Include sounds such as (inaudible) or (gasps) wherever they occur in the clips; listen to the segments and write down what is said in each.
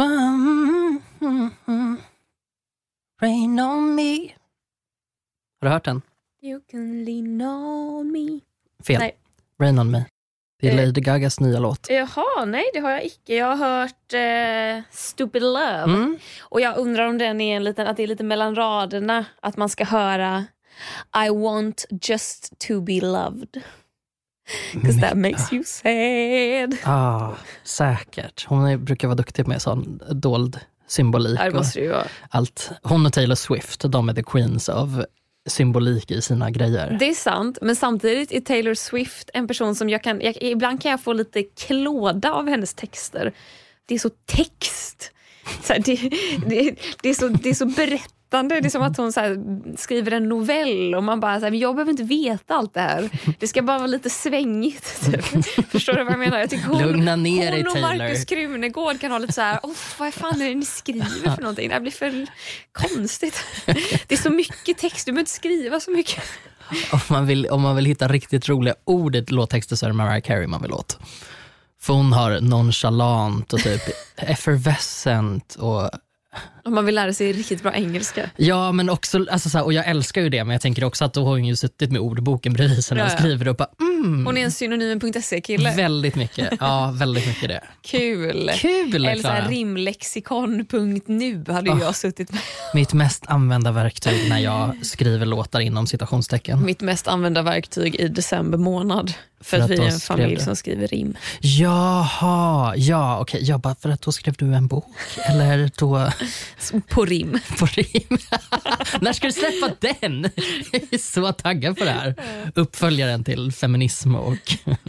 Mm. Rain on me. Har du hört den? You can lean on me. Fel. Nej. Rain on me. Det är Eh. Lady Gagas nya låt. Jaha, nej det har jag icke. Jag har hört eh, Stupid Love. Mm. Och jag undrar om den är en liten, att det är lite mellan raderna. Att man ska höra I want just to be loved. Because that makes you sad. Ah, säkert. Hon brukar vara duktig med sån dold symbolik. Det måste det ju vara. allt. Hon och Taylor Swift, de är the queens av symbolik i sina grejer. Det är sant, men samtidigt är Taylor Swift en person som jag kan... Jag, ibland kan jag få lite klåda av hennes texter. Det är så text. Så här, det, det, det, är så, det är så berättande. Det är som att hon här, skriver en novell och man bara, så här, men jag behöver inte veta allt det här. Det ska bara vara lite svängigt. (laughs) Typ. Förstår du vad jag menar? Jag tycker hon, Lugna ner hon och. Markus Krunegård kan ha lite så här, vad fan är det ni skriver för någonting? Det här blir för konstigt. (laughs) Det är så mycket text, du behöver inte skriva så mycket. Om man, vill, om man vill hitta riktigt roliga ord i låttexter så är det Mariah Carey man vill åt. För hon har nonchalant och typ effervescent och Om man vill lära sig riktigt bra engelska. Ja, men också, alltså så här, och jag älskar ju det, men jag tänker också att då har hon ju suttit med ordboken bredvid sig när Ja, hon ja. skriver och bara mm, Hon är en synonymen.se-kille. väldigt mycket. Ja, (laughs) väldigt mycket det. Kul. Kul Eller så här, rimlexikon.nu hade ju jag suttit med. (laughs) Mitt mest använda verktyg när jag skriver låtar inom citationstecken. Mitt mest använda verktyg i december månad. För, För att att vi är en familj som skriver rim. Jaha, ja okej. Jag bara, för att då skrev du en bok? Eller då På rim. (laughs) på rim? (laughs) när ska du släppa den? Jag är så taggad på det här. Uppföljaren till feminism och,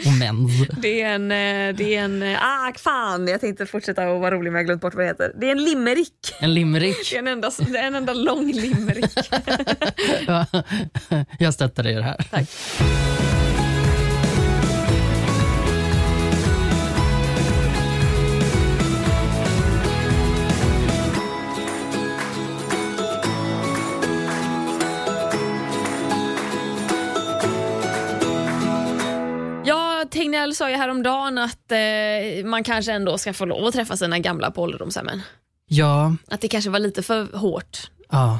och mens. Det är en... eh, Det är en eh, ah, fan, jag tänkte fortsätta att vara rolig men jag glömt bort vad det heter. Det är en limerick. En limerick. Det är en enda, är en enda lång limerick. (laughs) Ja, jag stöttar dig i det här. Tack. Ja, Tegnell sa ju häromdagen att eh, man kanske ändå ska få lov att träffa sina gamla på ålderdomshemmen. Ja, Att det kanske var lite för hårt. ja.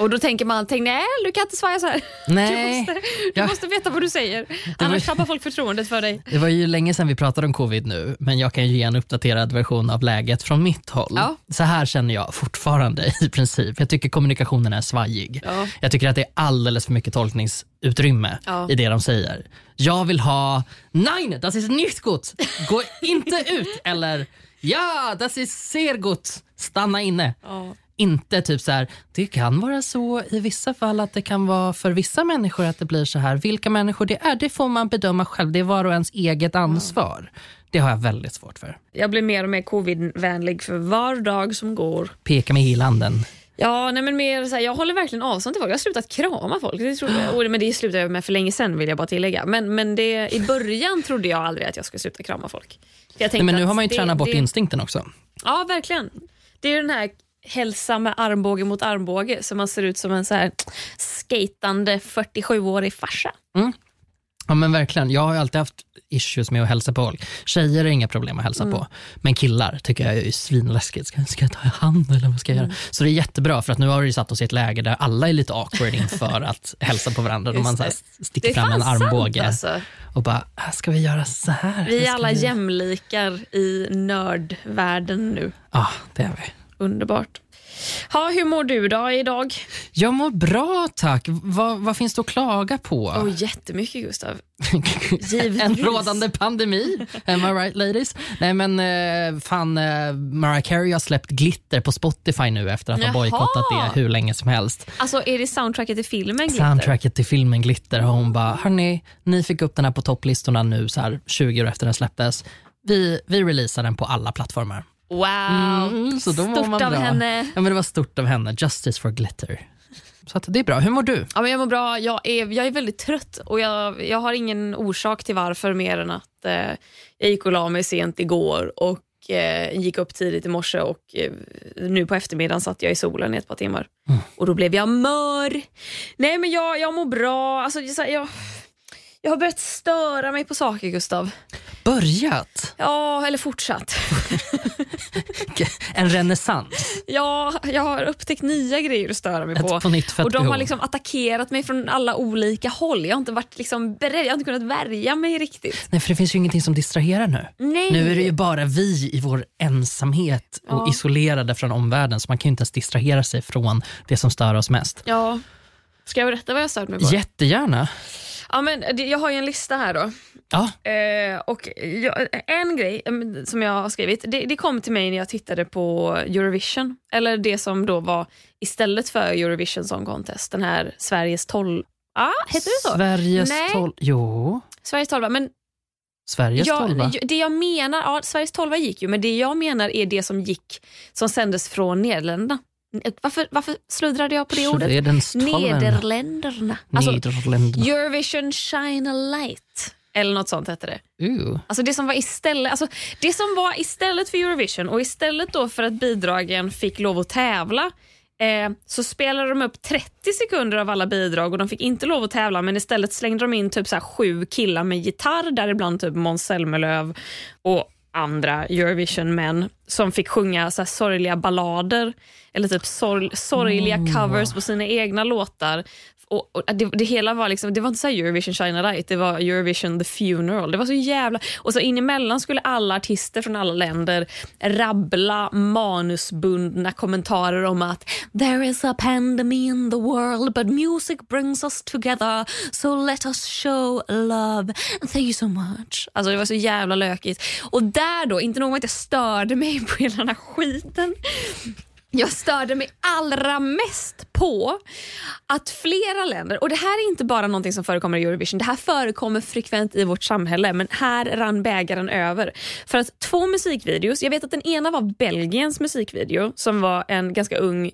Och då tänker man, Tegnell du kan inte svaja så här. Nej. Du, måste, du Ja. måste veta vad du säger. var- Annars tappar folk förtroendet för dig. Det var ju länge sedan vi pratade om covid nu, men jag kan ju ge en uppdaterad version av läget från mitt håll. Ja. Så här känner jag fortfarande i princip. Jag tycker kommunikationen är svajig. Ja. Jag tycker att det är alldeles för mycket tolkningsutrymme Ja. i det de säger. Jag vill ha Nej, das ist nicht gut. Gå inte ut. Eller ja, das ist sehr gut. Stanna inne. Ja. Inte typ så här, det kan vara så i vissa fall att det kan vara för vissa människor att det blir så här. Vilka människor det är, det får man bedöma själv. Det är var och ens eget ansvar. Det har jag väldigt svårt för. Jag blir mer och mer covid-vänlig för var dag som går. Peka med hela-handen. Ja, nej men mer så här, jag håller verkligen avstånd till folk. Jag har slutat krama folk. Det tror jag, (gasps) men det slutade jag med för länge sedan vill jag bara tillägga. Men, men det, i (laughs) början trodde jag aldrig att jag skulle sluta krama folk. Nej, men nu har man ju det- tränat bort det, instinkten också. Ja, verkligen. Det är den här hälsa med armbåge mot armbåge så man ser ut som en så här skatande 47-årig farsa. Ja men verkligen. Jag har alltid haft issues med att hälsa på folk. Tjejer är inga problem att hälsa på. Men killar tycker jag är svinläskigt. Ska, ska jag ta i hand eller vad ska jag göra? Så det är jättebra för att nu har vi satt oss i ett läge där alla är lite awkward (laughs) inför att hälsa på varandra. Då man så här sticker fram en armbåge alltså. och bara, "Ah, ska vi göra så här? Vi är alla vi-" jämlikar i nördvärlden nu. Ja, det är vi. Underbart. Ha, hur mår du då idag? Jag mår bra tack. Vad, vad finns det att klaga på? Oh, jättemycket Gustav. (laughs) en rådande pandemi. Am I right ladies? Nej men eh, fan, eh, Mariah Carey har släppt glitter på Spotify nu efter att ha bojkottat det hur länge som helst. Alltså är det soundtracket till filmen Glitter? Soundtracket till filmen Glitter har hon bara, hörni, ni fick upp den här på topplistorna nu så här 20 år efter den släpptes. Vi, vi releasar den på alla plattformar. Wow, Mm, så då stort man av bra. henne. Ja, men det var stort av henne. Justice for glitter. Så det är bra. Hur mår du? Ja, men jag mår bra. Jag är, jag är väldigt trött och jag, jag har ingen orsak till varför mer än att eh, jag gick och la mig sent igår och eh, gick upp tidigt i morse och eh, nu på eftermiddagen satt jag i solen i ett par timmar. Och då blev jag mör. Nej men jag, jag mår bra. Alltså, jag, jag har börjat störa mig på saker Gustav. Börjat? Ja, eller fortsatt. (laughs) en renässans. Ja, jag har upptäckt nya grejer att störa mig Ett på. på och de har liksom attackerat mig från alla olika håll. Jag har inte varit liksom beredd, jag har inte kunnat värja mig riktigt. Nej, för det finns ju ingenting som distraherar nu. Nej. Nu är det ju bara vi i vår ensamhet och Ja. isolerade från omvärlden så man kan ju inte ens distrahera sig från det som stör oss mest. Ja. Ska jag berätta vad jag stört mig på? Jättegärna. Ja, men jag har ju en lista här då. Ja, Eh, och jag, en grej eh, som jag har skrivit, det, det kom till mig när jag tittade på Eurovision. Eller det som då var istället för Eurovision Song Contest. Den här Sveriges 12... Ah, heter det så? Sveriges Nej. tolv... Jo, Sveriges 12. Men Sveriges jag, tolva. det jag menar, ja, Sveriges 12 gick ju, men det jag menar är det som gick som sändes från Nederländerna. Varför, varför sludrade jag på det ordet? Nederländerna. Alltså, Nederländerna. Eurovision Shine a Light. Eller något sånt hette det. Alltså det som var istället, alltså det som var istället för Eurovision och istället då för att bidragen fick lov att tävla eh, så spelade de upp 30 sekunder av alla bidrag och de fick inte lov att tävla men istället slängde de in typ så sju killar med gitarr däribland typ Måns Zelmerlöw och andra Eurovision-män som fick sjunga så sorgliga ballader eller typ sorg, sorgliga covers på sina egna låtar. Och, och det, det hela var liksom, det var inte så här Eurovision Shine Light, det var Eurovision the Funeral. Det var så jävla... Och så in emellan skulle alla artister från alla länder rabbla manusbundna kommentarer om att “There is a pandemic in the world but music brings us together so let us show love. Thank you so much.” Alltså det var så jävla lökigt. Och där då, inte nog med att jag störde mig på hela den här skiten jag störde mig allra mest på att flera länder, och det här är inte bara någonting som förekommer i Eurovision, det här förekommer frekvent i vårt samhälle, men här rann bägaren över. För att två musikvideos, jag vet att den ena var Belgiens musikvideo som var en ganska ung,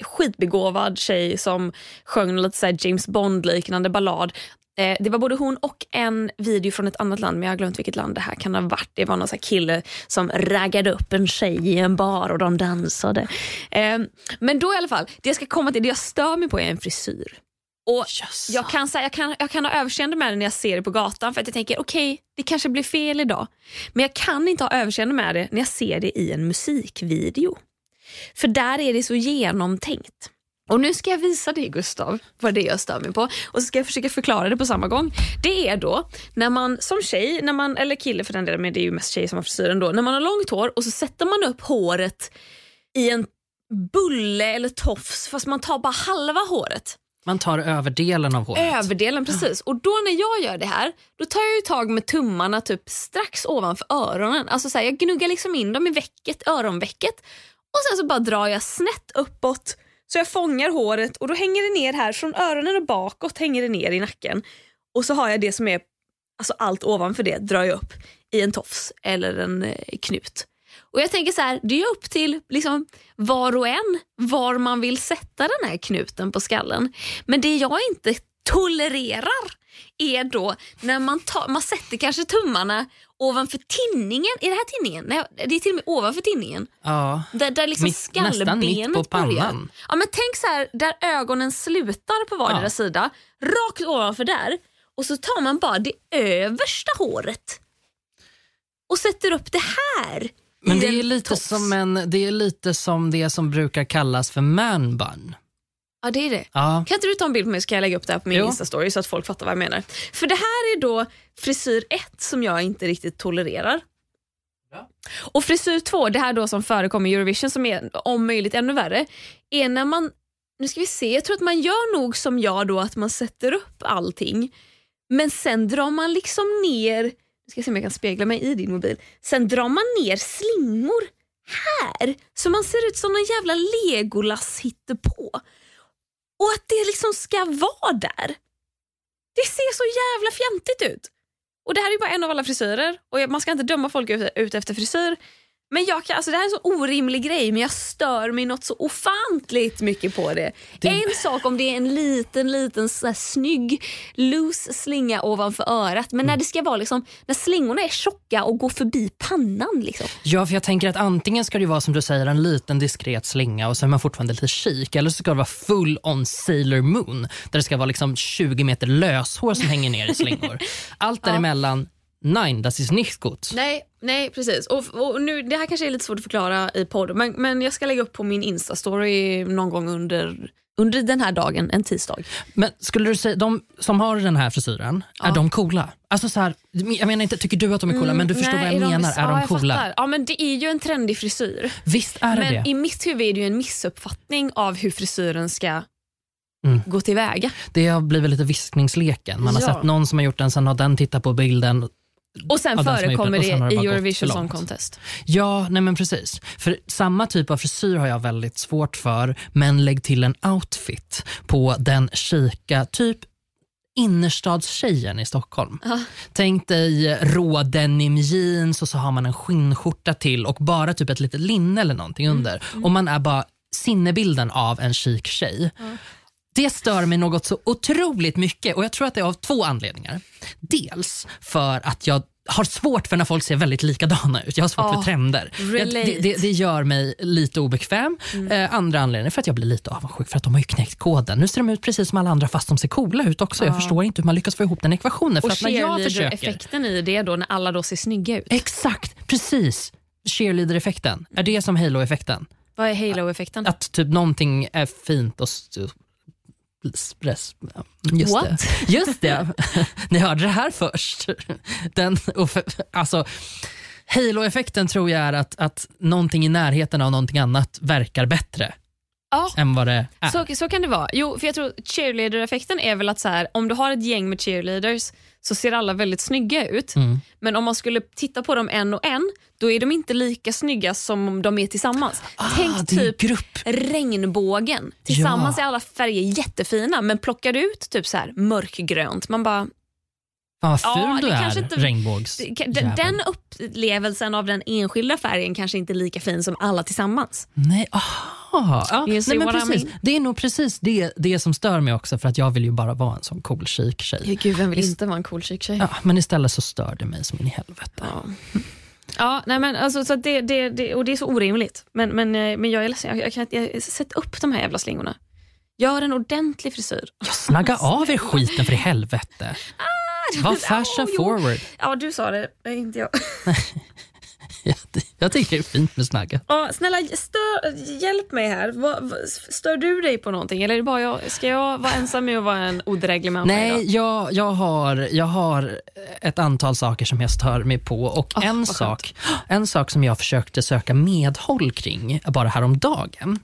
skitbegåvad tjej som sjöng lite så här James Bond-liknande ballad. Eh, Det var både hon och en video från ett annat land, men jag har glömt vilket land det här kan ha varit. Det var någon så här kille som raggade upp en tjej i en bar och de dansade. Eh, Men då i alla fall, det jag ska komma till, det jag stör mig på är en frisyr. Och Yes. jag kan, säga, jag, kan, jag kan ha överseende med det när jag ser det på gatan för att jag tänker okej, det kanske blir fel idag. Men jag kan inte ha överseende med det när jag ser det i en musikvideo. För där är det så genomtänkt. Och nu ska jag visa dig Gustav vad det är jag stör mig på och så ska jag försöka förklara det på samma gång. Det är då när man som tjej, när man, eller kille för den delen, men det är ju mest tjejer som har frisyren då, när man har långt hår och så sätter man upp håret i en bulle eller tofs fast man tar bara halva håret. Man tar överdelen av håret. Överdelen precis. Och då när jag gör det här, då tar jag ju tag med tummarna typ strax ovanför öronen. Alltså så här, jag gnuggar liksom in dem i väcket, öronvecket och sen så bara drar jag snett uppåt så jag fångar håret och då hänger det ner här från öronen och bakåt hänger det ner i nacken. Och så har jag det som är, alltså allt ovanför det drar jag upp i en tofs eller en eh, knut. Och jag tänker så här, det är upp till liksom var och en var man vill sätta den här knuten på skallen. Men det jag inte tolererar är då när man, tar, man sätter kanske tummarna ovanför tinningen. Är det här tinningen? Nej, det är till och med ovanför tinningen. Ja. Där, där liksom Mitt- nästan mitt skallbenet på börjar. pannan. Ja, men tänk så här, där ögonen slutar på vardera Ja. sida, rakt ovanför där. Och så tar man bara det översta håret och sätter upp det här. Men det är, lite som en, det är lite som det som brukar kallas för man bun. Ja, det är det. Ja. Kan inte du ta en bild på mig så kan jag lägga upp det här på min. Insta-story så att folk fattar vad jag menar. För det här är då frisyr 1 som jag inte riktigt tolererar. Och frisyr 2, det här då som förekommer i Eurovision som är om möjligt ännu värre, är när man, nu ska vi se, jag tror att man gör nog som jag då att man sätter upp allting men sen drar man liksom ner, nu ska jag se om jag kan spegla mig i din mobil, sen drar man ner slingor här så man ser ut som en jävla Legolas på. Och att det liksom ska vara där. Det ser så jävla fjantigt ut. Och det här är ju bara en av alla frisyrer och man ska inte döma folk ut, ut efter frisyr. Men jag kan, alltså det här är en så orimlig grej men jag stör mig något så ofantligt mycket på det. Det- En sak om det är en liten, liten så här, snygg loose slinga ovanför örat men när det ska vara liksom, när slingorna är tjocka och går förbi pannan. Liksom. Ja, för jag tänker att antingen ska det vara som du säger en liten diskret slinga och så är man fortfarande lite chic eller så ska det vara full on Sailor Moon där det ska vara liksom 20 meter löshår som hänger ner i slingor. (laughs) Allt däremellan, nein, das ist nicht gut. Nej, nej precis. Och, och nu, det här kanske är lite svårt att förklara i podd, men, men jag ska lägga upp på min Insta-story någon gång under, under den här dagen, en tisdag. Men skulle du säga, de som har den här frisyren, är de coola? Alltså så här, jag menar inte, tycker du att de är coola, men du förstår Mm, Nej, vad jag är menar. ja, är de coola? fattar. Ja, men det är ju en trendig frisyr. Visst är det Men det. i mitt huvud är det ju en missuppfattning av hur frisyren ska Mm. gå tillväga. Det har blivit lite viskningsleken. Man har Ja. sett någon som har gjort den, sen har den tittat på bilden. Och sen förekommer det, i Eurovision Song. Contest. Ja, nej men precis. För samma typ av frisyr har jag väldigt svårt för, men lägg till en outfit på den kika, typ innerstadstjejen i Stockholm. Ja. Tänk dig rå denim jeans och så har man en skinnskjorta till och bara typ ett litet linne eller någonting Mm. under. Och man är bara sinnebilden av en chic tjej. Det stör mig något så otroligt mycket och jag tror att det är av två anledningar. Dels för att jag har svårt för när folk ser väldigt likadana ut. Jag har svårt Ja, för trender. Det, det, det gör mig lite obekväm. Eh, andra anledningar för att jag blir lite avundsjuk för att de har ju knäckt koden. Nu ser de ut precis som alla andra fast de ser coola ut också. Jag förstår inte hur man lyckas få ihop den ekvationen. För Och att cheerleader-effekten i det då när alla då ser snygga ut. Exakt, precis. Cheerleader-effekten. Är det som Halo-effekten? Vad är halo-effekten? Att typ någonting är fint och... Express. Just What? det. Just det. (laughs) Ni hörde det här först. Den, alltså, Halo-effekten tror jag är att, att någonting i närheten av någonting annat verkar bättre Ja, än vad det är. så, så kan det vara. Jo, för jag tror cheerleader-effekten är väl att så här, om du har ett gäng med cheerleaders så ser alla väldigt snygga ut. Mm. Men om man skulle titta på dem en och en, då är de inte lika snygga som om de är tillsammans. Tänk Ah, är typ grupp. regnbågen. Tillsammans Ja. är alla färger jättefina, men plockar du ut typ så här mörkgrönt, man bara... Fan vad ful Ja, du är, inte- regnbågs Den, den upplevelsen av den enskilda färgen kanske inte är lika fin som alla tillsammans. Nej, aha. Ja, nej, men I precis. mean? Det är nog precis det, det som stör mig också för att jag vill ju bara vara en sån cool chic tjej. Gud, vem vill inte vara en cool chic tjej? Ja, men istället så stör det mig som in i helvete. Ja. Ja, nej men alltså, så det, det, det, och det är så orimligt. Men, men, eh, men jag är ledsen, jag, jag kan jag, sätt upp de här jävla slingorna. Gör en ordentlig frisyr. Ja, snagga (laughs) av er skiten för i helvete. (laughs) Var fashion Ah, jo. forward. Ja, du sa det, inte jag. (laughs) Jag, tycker det är fint med snagga. Ja, snälla, stör, hjälp mig här. Stör du dig på någonting? Eller är det bara jag, ska jag vara ensam med att vara en odräglig människa Nej, idag? jag, jag, har, jag har ett antal saker som jag stör mig på och Ah, en, sak, en sak som jag försökte söka medhåll kring bara häromdagen, Mm.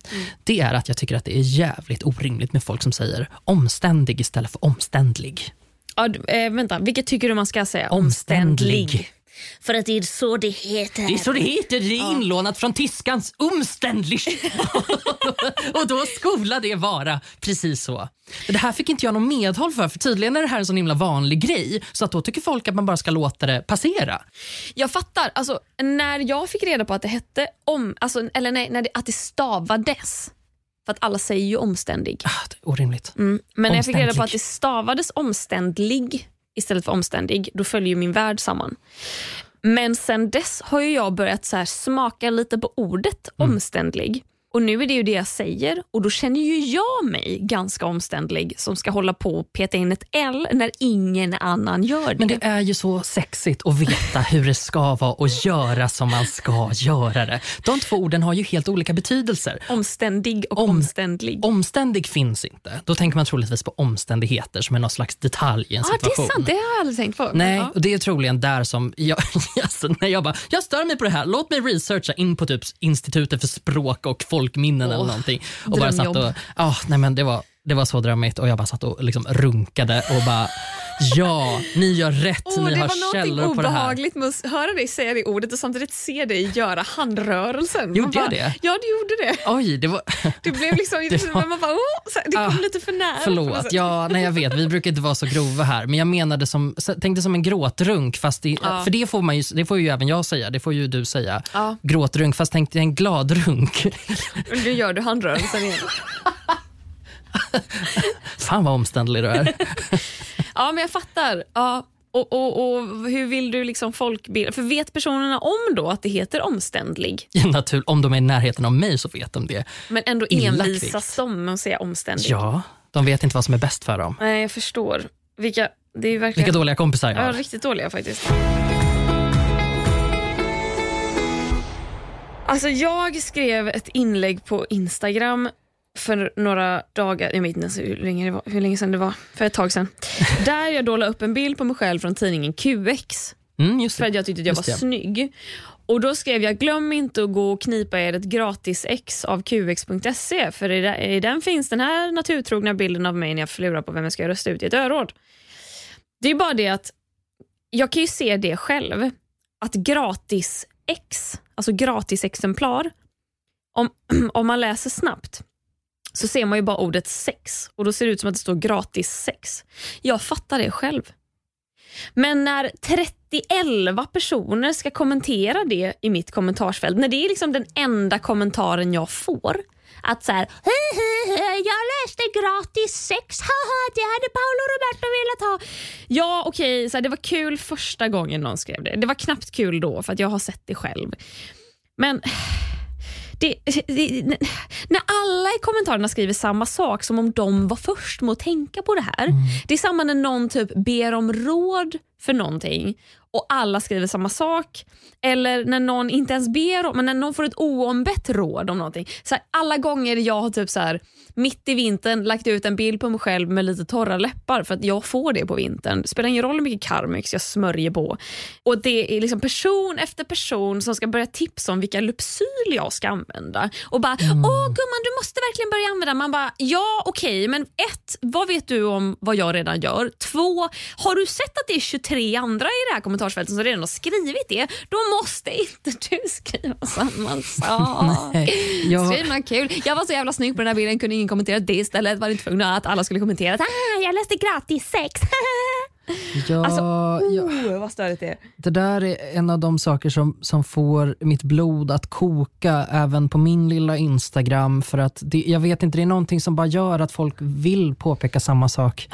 det är att jag tycker att det är jävligt orimligt med folk som säger omständig istället för omständlig. Ja, eh, vänta, vilket tycker du man ska säga? Omständlig. För att det är så det heter. Det är så det heter, det är inlånat från tyskans omständlig. (laughs) och då skola det vara precis så. Det här fick inte jag någon medhåll för, för tydligen är det här en sån himla vanlig grej. Så att då tycker folk att man bara ska låta det passera. Jag fattar. Alltså, när jag fick reda på att det hette om, alltså, eller nej, när det, att det stavades, för att alla säger ju omständig. Ah, det är orimligt. Mm. Men när jag fick reda på att det stavades omständlig istället för omständig, då följer min värld samman. Men sen dess har ju jag börjat så smaka lite på ordet Mm. omständlig. Och nu är det ju det jag säger och då känner ju jag mig ganska omständlig som ska hålla på och peta in ett L när ingen annan gör det. Men det är ju så sexigt att veta hur det ska vara och göra som man ska göra det. De två orden har ju helt olika betydelser. Omständig och Om- omständlig. Omständig finns inte. Då tänker man troligtvis på omständigheter som är någon slags detalj i en det situation. är sant. Det har jag aldrig tänkt på. Nej, Ja. och det är troligen där som jag, (laughs) alltså, när jag bara, jag stör mig på det här, låt mig researcha in på typ Institutet för språk och folkminnen eller Åh, någonting. Och bara satt och, ja, nej men det var, det var så drömmigt och jag bara satt och liksom runkade och bara, ja, ni gör rätt, Åh, ni det har var källor på det här. obehagligt med att höra dig säga det ordet och samtidigt se dig göra handrörelsen. Gjorde jag bara, det? Ja, du gjorde det. Oj, det var, Det blev liksom, (laughs) Det var- man bara, oh, så det kom Ah, lite för nära. Förlåt, ja, nej jag vet, vi brukar inte vara så grova här. Men jag menade som, tänkte som en gråtrunk, fast det, Ja. för det får, man ju, det får ju även jag säga, det får ju du säga. Ja. Gråtrunk, fast tänkte en gladrunk. Nu gör du handrörelsen igen. (laughs) (laughs) Fan vad omständlig du är. (laughs) Ja, men jag fattar. Ja. Och, och, och hur vill du liksom folkbilda? För vet personerna om då att det heter omständlig? Ja, natur, om de är i närheten av mig så vet de det. Men ändå envisas de med att säga omständig? Ja, de vet inte vad som är bäst för dem. Nej, jag förstår. Vilka, det är verkligen... Vilka dåliga kompisar jag Ja, har. riktigt dåliga faktiskt. Alltså jag skrev ett inlägg på Instagram för några dagar, jag vet inte ens hur länge, det var, hur länge sedan det var, för ett tag sedan. (laughs) Där jag då la upp en bild på mig själv från tidningen QX Mm, just för att jag tyckte att jag Just var det. snygg. Och Då skrev jag glöm inte att gå och knipa er ett gratis ex av qx.se för i den, finns den här naturtrogna bilden av mig när jag förlurar på vem jag ska rösta ut i ett öråd. Det är bara det att jag kan ju se det själv, att gratis ex, alltså gratis exemplar, om, (clears throat) om man läser snabbt så ser man ju bara ordet sex och då ser det ut som att det står gratis sex. Jag fattar det själv. Men när 31 personer ska kommentera det i mitt kommentarsfält, när det är liksom den enda kommentaren jag får, att så här, jag läste gratis sex, (laughs) haha, det hade Paolo Roberto velat ha. Ja okej, så här, det var kul första gången någon skrev det. Det var knappt kul då för att jag har sett det själv. Men det, det, när alla i kommentarerna skriver samma sak som om de var först med att tänka på det här. Det är samma när någon typ ber om råd för någonting och alla skriver samma sak. Eller när någon inte ens ber om, men när någon får ett oombett råd om någonting. Så här, alla gånger jag har typ så här, mitt i vintern lagt ut en bild på mig själv med lite torra läppar för att jag får det på vintern. Det spelar ingen roll hur mycket Carmex jag smörjer på. Och Det är liksom person efter person som ska börja tipsa om vilka Lypsyl jag ska använda. Och bara, åh gumman du måste verkligen börja använda. Man bara, ja okej men ett, vad vet du om vad jag redan gör? Två, har du sett att det är 23 andra i det här kommentarsfältet som redan har skrivit det? Då måste inte du skriva samma sak. (laughs) Nej, jag- Skriv något kul. Jag var så jävla snygg på den här bilden, kunde ingen kommentera det istället. Var inte tvungna att alla skulle kommentera att ah, jag läste gratis sex. (laughs) Ja, (laughs) Alltså, ja, oh, vad störigt det är. det där är en av de saker som, som får mitt blod att koka även på min lilla Instagram. För att det, jag vet inte, det är någonting som bara gör att folk vill påpeka samma sak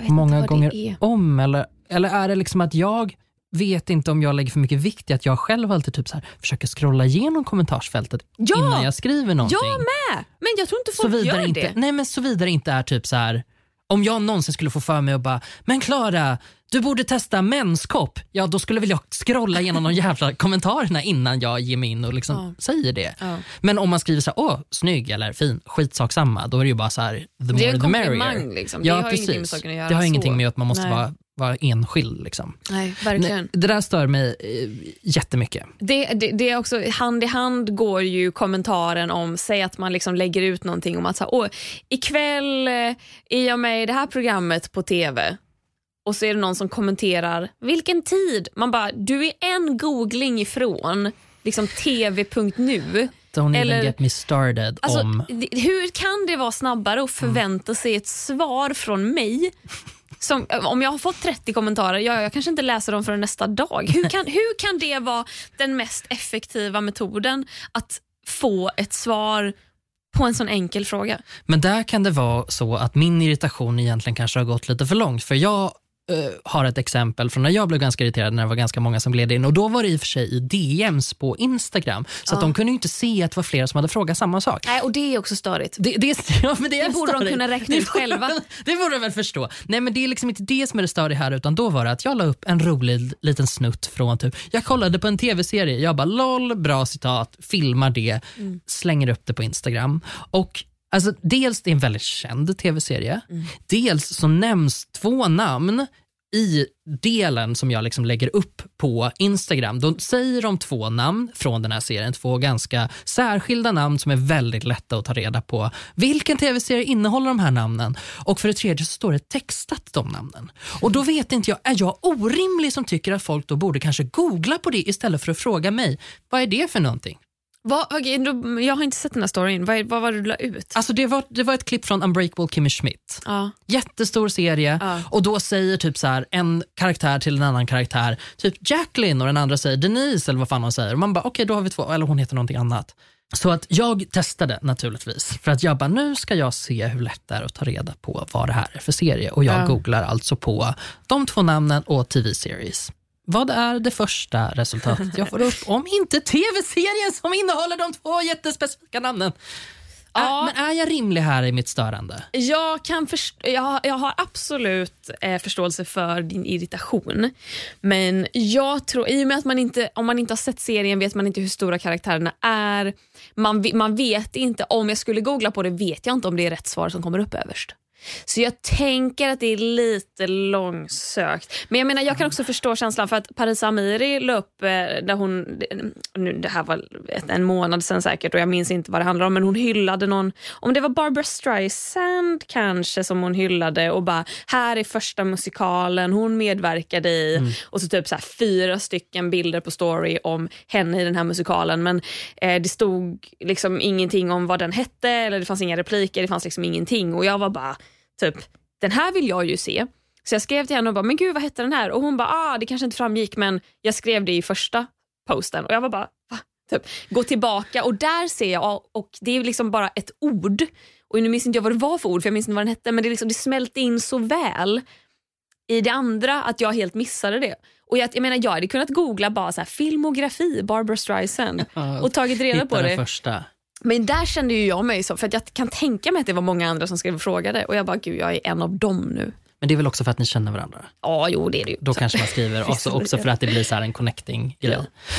vet många gånger om. Eller, eller är det liksom att jag vet inte om jag lägger för mycket vikt i att jag själv alltid typ så här, försöker scrolla igenom kommentarsfältet Ja! innan jag skriver någonting. Jag med! Men jag tror inte folk såvida gör inte, det. Nej men såvida det inte är typ så här. Om jag någonsin skulle få för mig att bara, men Klara, du borde testa menskopp. Ja, då skulle väl jag scrolla igenom de jävla (laughs) kommentarerna innan jag ger mig in och liksom Ja. säger det. Ja. Men om man skriver så här, åh, snygg eller fin, skitsak samma, då är det ju bara så här, the Det är more en the merrier. liksom. Det Ja, har precis. ingenting med saken att göra Det har så. ingenting med att man måste Nej. vara, vara enskild. Liksom. Nej, verkligen. Det där stör mig eh, jättemycket. Det, det, det är också, hand i hand går ju kommentaren om, säg att man liksom lägger ut någonting om att så här, Åh, ikväll eh, är jag med i det här programmet på TV och så är det någon som kommenterar, vilken tid? Man bara, du är en googling ifrån liksom tv.nu. Don't Eller- even get me started Alltså, om... Hur kan det vara snabbare att förvänta sig ett svar från mig som, om jag har fått 30 kommentarer, ja, jag kanske inte läser dem förrän nästa dag. Hur kan, (laughs) hur kan det vara den mest effektiva metoden att få ett svar på en sån enkel fråga? Men där kan det vara så att min irritation egentligen kanske har gått lite för långt. För jag eh, har ett exempel från när jag blev ganska irriterad när det var ganska många som gled in. Och Då var det i och för sig i DMs på Instagram. Så att Ja. de kunde ju inte se att det var flera som hade frågat samma sak. Nej, och Det är också störigt. Det, det, (laughs) ja, men det, är Det borde de störigt. kunna räkna ut själva. de- (laughs) Det borde de väl förstå. Nej men Det är liksom inte det som är det störiga här utan då var det att jag la upp en rolig liten snutt från typ, jag kollade på en tv-serie, jag bara LOL, bra citat, filmar det, Mm. slänger upp det på Instagram. Och alltså, Dels det är en väldigt känd tv-serie, Mm. dels så nämns två namn i delen som jag liksom lägger upp på Instagram. Då säger de två namn från den här serien, två ganska särskilda namn som är väldigt lätta att ta reda på. Vilken tv-serie innehåller de här namnen? Och för det tredje så står det textat de namnen. Och då vet inte jag, är jag orimlig som tycker att folk då borde kanske googla på det istället för att fråga mig, vad är det för någonting? Vad, okej, då, jag har inte sett den här storyn. Vad, vad var det du la ut? Alltså det var, det var ett klipp från Unbreakable Kimmy Schmidt. Ja. Jättestor serie Ja. och då säger typ så här, en karaktär till en annan karaktär, typ Jacqueline och den andra säger Denise eller vad fan hon säger. Och man bara okej då har vi två, eller hon heter någonting annat. Så att jag testade naturligtvis för att jag bara nu ska jag se hur lätt det är att ta reda på vad det här är för serie och jag Ja. googlar alltså på de två namnen och TV-series. Vad är det första resultatet jag får upp om inte tv-serien som innehåller de två jättespecifika namnen? Ja. men är jag rimlig här i mitt störande? Jag, kan först- jag, jag har absolut eh, förståelse för din irritation. Men jag tror, i och med att man inte, om man inte har sett serien vet man inte hur stora karaktärerna är. Man, man vet inte, om jag skulle googla på det vet jag inte om det är rätt svar som kommer upp överst. Så jag tänker att det är lite långsökt. Men jag menar jag kan också förstå känslan för att Parisa Amiri la upp, eh, där hon, nu, det här var en månad sen säkert och jag minns inte vad det handlar om men hon hyllade någon, om det var Barbara Streisand kanske som hon hyllade och bara här är första musikalen hon medverkade i. Och så typ så fyra stycken bilder på story om henne i den här musikalen. Men eh, det stod liksom ingenting om vad den hette eller det fanns inga repliker, det fanns liksom ingenting. Och jag var bara typ den här vill jag ju se. Så jag skrev till henne och bara, men gud vad hette den här? Och hon bara, ah det kanske inte framgick men jag skrev det i första posten och jag var bara, va? Typ, gå tillbaka och där ser jag, och det är liksom bara ett ord. Och nu minns inte jag vad det var för ord för jag minns inte vad den hette men det, liksom, det smälte in så väl i det andra att jag helt missade det. Och jag, jag menar jag hade kunnat googla bara så här, filmografi Barbara Streisand och tagit reda Hitta på det. första. Men där kände ju jag mig så, för jag kan tänka mig att det var många andra som skrev och frågade och jag bara, gud jag är en av dem nu. Men det är väl också för att ni känner varandra? Ja, jo det är det ju. Då Så- kanske man skriver, (laughs) också det- för att det blir så här en connecting grej.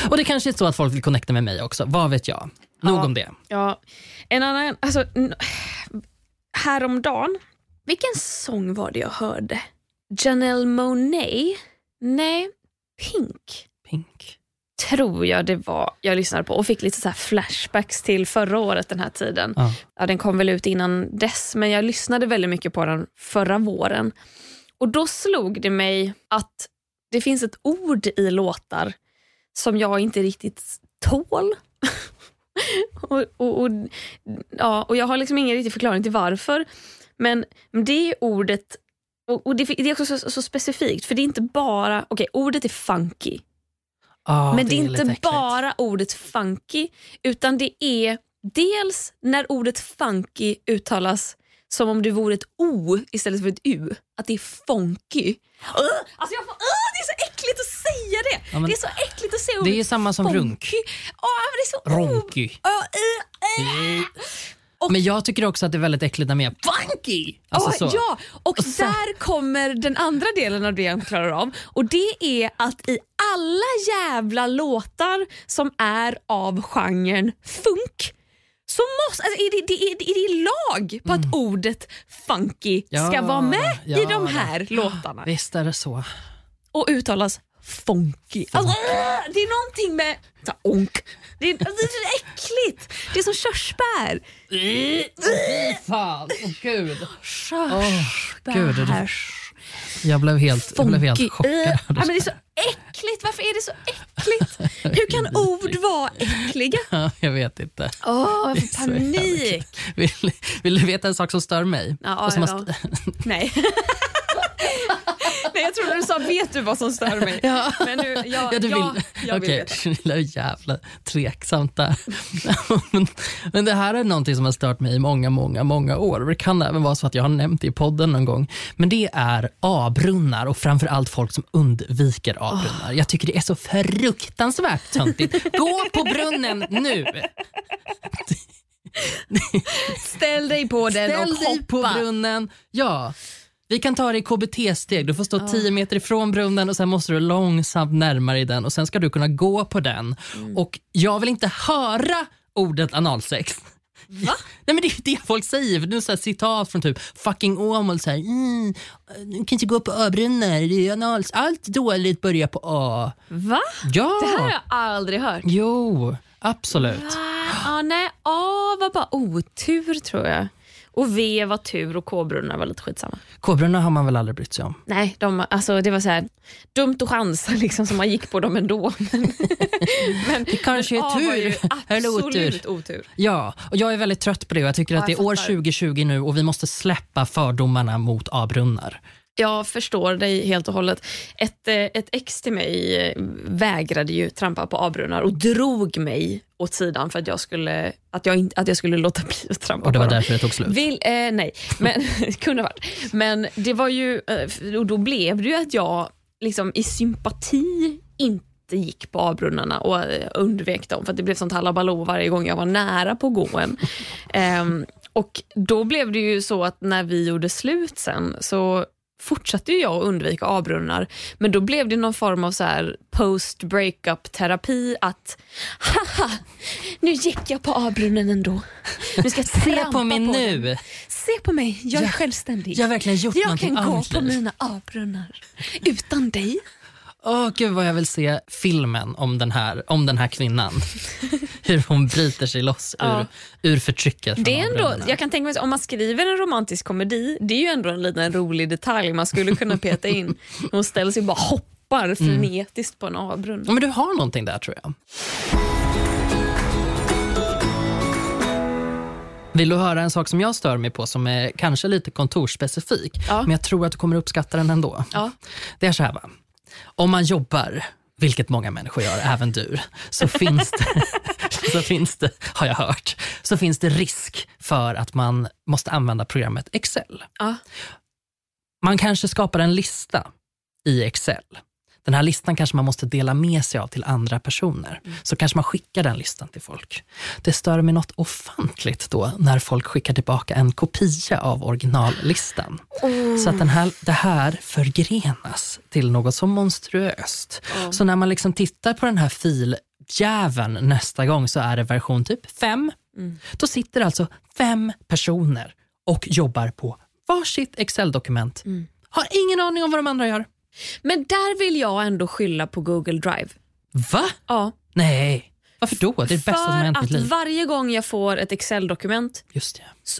Ja. Och det kanske är så att folk vill connecta med mig också, vad vet jag? Nog Ja. om det. Ja, en annan, alltså häromdagen, vilken sång var det jag hörde? Janelle Monáe? Nej, Pink Pink. Tror jag det var jag lyssnade på och fick lite så här flashbacks till förra året den här tiden. Ja. Ja, den kom väl ut innan dess men jag lyssnade väldigt mycket på den förra våren. Och då slog det mig att det finns ett ord i låtar som jag inte riktigt tål. (laughs) och, och, och, ja, och Jag har liksom ingen riktig förklaring till varför. Men det ordet, och, och det, det är också så, så specifikt för det är inte bara, okej ordet är funky. Ja, Men det är, lite inte äckligt. bara ordet funky, utan det är dels när ordet funky uttalas som om det vore ett O istället för ett U. Att det är funky. Uh, alltså jag får, uh, det är så äckligt att säga det! Ja, det är så äckligt att säga Det ordet är samma som funky. runk. Ja, men det är så Ronky. Uh, uh, uh. Och- Men jag tycker också att det är väldigt äckligt när mer funky. Alltså Ja, så. ja, och där kommer den andra delen av det jag inte klarar av. Och Det är att i alla jävla låtar som är av genren funk så måste, alltså, är, det, det, är, är det lag på att ordet funky ska Mm. Ja, vara med i ja. de här låtarna Visst är det så. och uttalas funky. Alltså, äh, det är någonting med så, här, onk. Det är, alltså, det är äckligt. Det är som körsbär. Fan, åh gud. Körsbär. Gud, det- Jag blev helt, jag blev helt Funky. chockad. Ja, men det är så äckligt. Varför är det så äckligt? Hur kan ord vara äckliga? Ja, jag vet inte. Åh, jag får panik. Vill, vill du veta en sak som stör mig? Ja, ja. st- Nej. (laughs) (laughs) Nej, jag trodde du sa vet du vad som stör mig? Ja. Men nu, jag, Ja, du vill. jag, jag vill Okej, veta. (laughs) jävla tveksamt där. (laughs) men, det här är någonting som har stört mig i många, många, många år. Det kan även vara så att jag har nämnt det i podden någon gång. Men det är A-brunnar och framförallt folk som undviker A-brunnar. Jag tycker det är så fruktansvärt töntigt. Gå på brunnen nu! Ställ dig på den Ställ och dig på hoppa. brunnen. Ja. Vi kan ta det i KBT-steg. Du får stå 10 meter ifrån brunnen och sen måste du långsamt närma dig den och sen ska du kunna gå på den. Mm. Och Jag vill inte höra ordet analsex. Va? (laughs) Nej men Det är det folk säger. Är så citat från typ fucking Åmål. Så här, mm, du kan inte gå på A-brunnar. Anals. Allt dåligt börjar på A. Va? Ja! Det här har jag aldrig hört. Jo, absolut. Ah, ah, nej, A var bara otur tror jag. Och V var tur och K-brunnar var lite skitsamma. K-brunnar har man väl aldrig brytt sig om. Nej, de, alltså, det var så här, dumt att chansa (laughs) liksom, så man gick på dem ändå. (laughs) Men, men, Det kanske men är A var ju tur. (laughs) Eller otur. absolut otur. Ja, och jag är väldigt trött på det. Jag tycker Ja, att det är år fattar. 2020 nu och vi måste släppa fördomarna mot A-brunnar. Jag förstår dig helt och hållet. Ett, eh, ett ex till mig eh, vägrade ju trampa på A-brunnar och drog mig åt sidan för att jag skulle, att jag, att jag skulle låta (laughs) bli att trampa Och det på var därför det tog slut. Vill, eh, nej, men det (laughs) kunde ha varit. Men det var ju, eh, och då blev det ju att jag liksom i sympati inte gick på A-brunnarna och undvek dem för att det blev sånt halabaloo varje gång jag var nära på att gå en. (laughs) Ehm, och då blev det ju så att när vi gjorde slut sen så fortsatte jag att undvika A-brunnar men då blev det någon form av så här post breakup terapi att haha, nu gick jag på A-brunnen ändå. Nu ska (laughs) Se på mig den. nu. Se på mig, jag är Jag- självständig. Jag har verkligen gjort Jag kan gå på mina A-brunnar utan dig. Åh gud vad jag vill se filmen om den här, om den här kvinnan. (laughs) Hur hon bryter sig loss Ja. ur, ur förtrycket. Det är ändå, jag kan tänka mig att om man skriver en romantisk komedi, det är ju ändå en liten rolig detalj man skulle kunna (laughs) peta in. Hon ställer sig och bara hoppar frenetiskt på en avbrunn. Ja, men du har någonting där tror jag. Vill du höra en sak som jag stör mig på som är kanske lite kontorsspecifik, Ja. men jag tror att du kommer uppskatta den ändå. Ja. Det är så här va, om man jobbar, vilket många människor gör, även du, så (laughs) finns det, (laughs) så finns det, har jag hört, så finns det risk för att man måste använda programmet Excel. Ja. Man kanske skapar en lista i Excel. Den här listan kanske man måste dela med sig av till andra personer. Så kanske man skickar den listan till folk. Det stör mig något ofantligt då när folk skickar tillbaka en kopia av originallistan. Så att den här, det här förgrenas till något så monstruöst. Så när man liksom tittar på den här filjäveln nästa gång så är det version typ 5. Då sitter alltså fem personer och jobbar på varsitt Excel-dokument. Har ingen aning om vad de andra gör. Men där vill jag ändå skylla på Google Drive. Va? Ja, Nej. Varför då? Det är det bästa som har hänt i mitt att liv. varje gång jag får ett Excel-dokument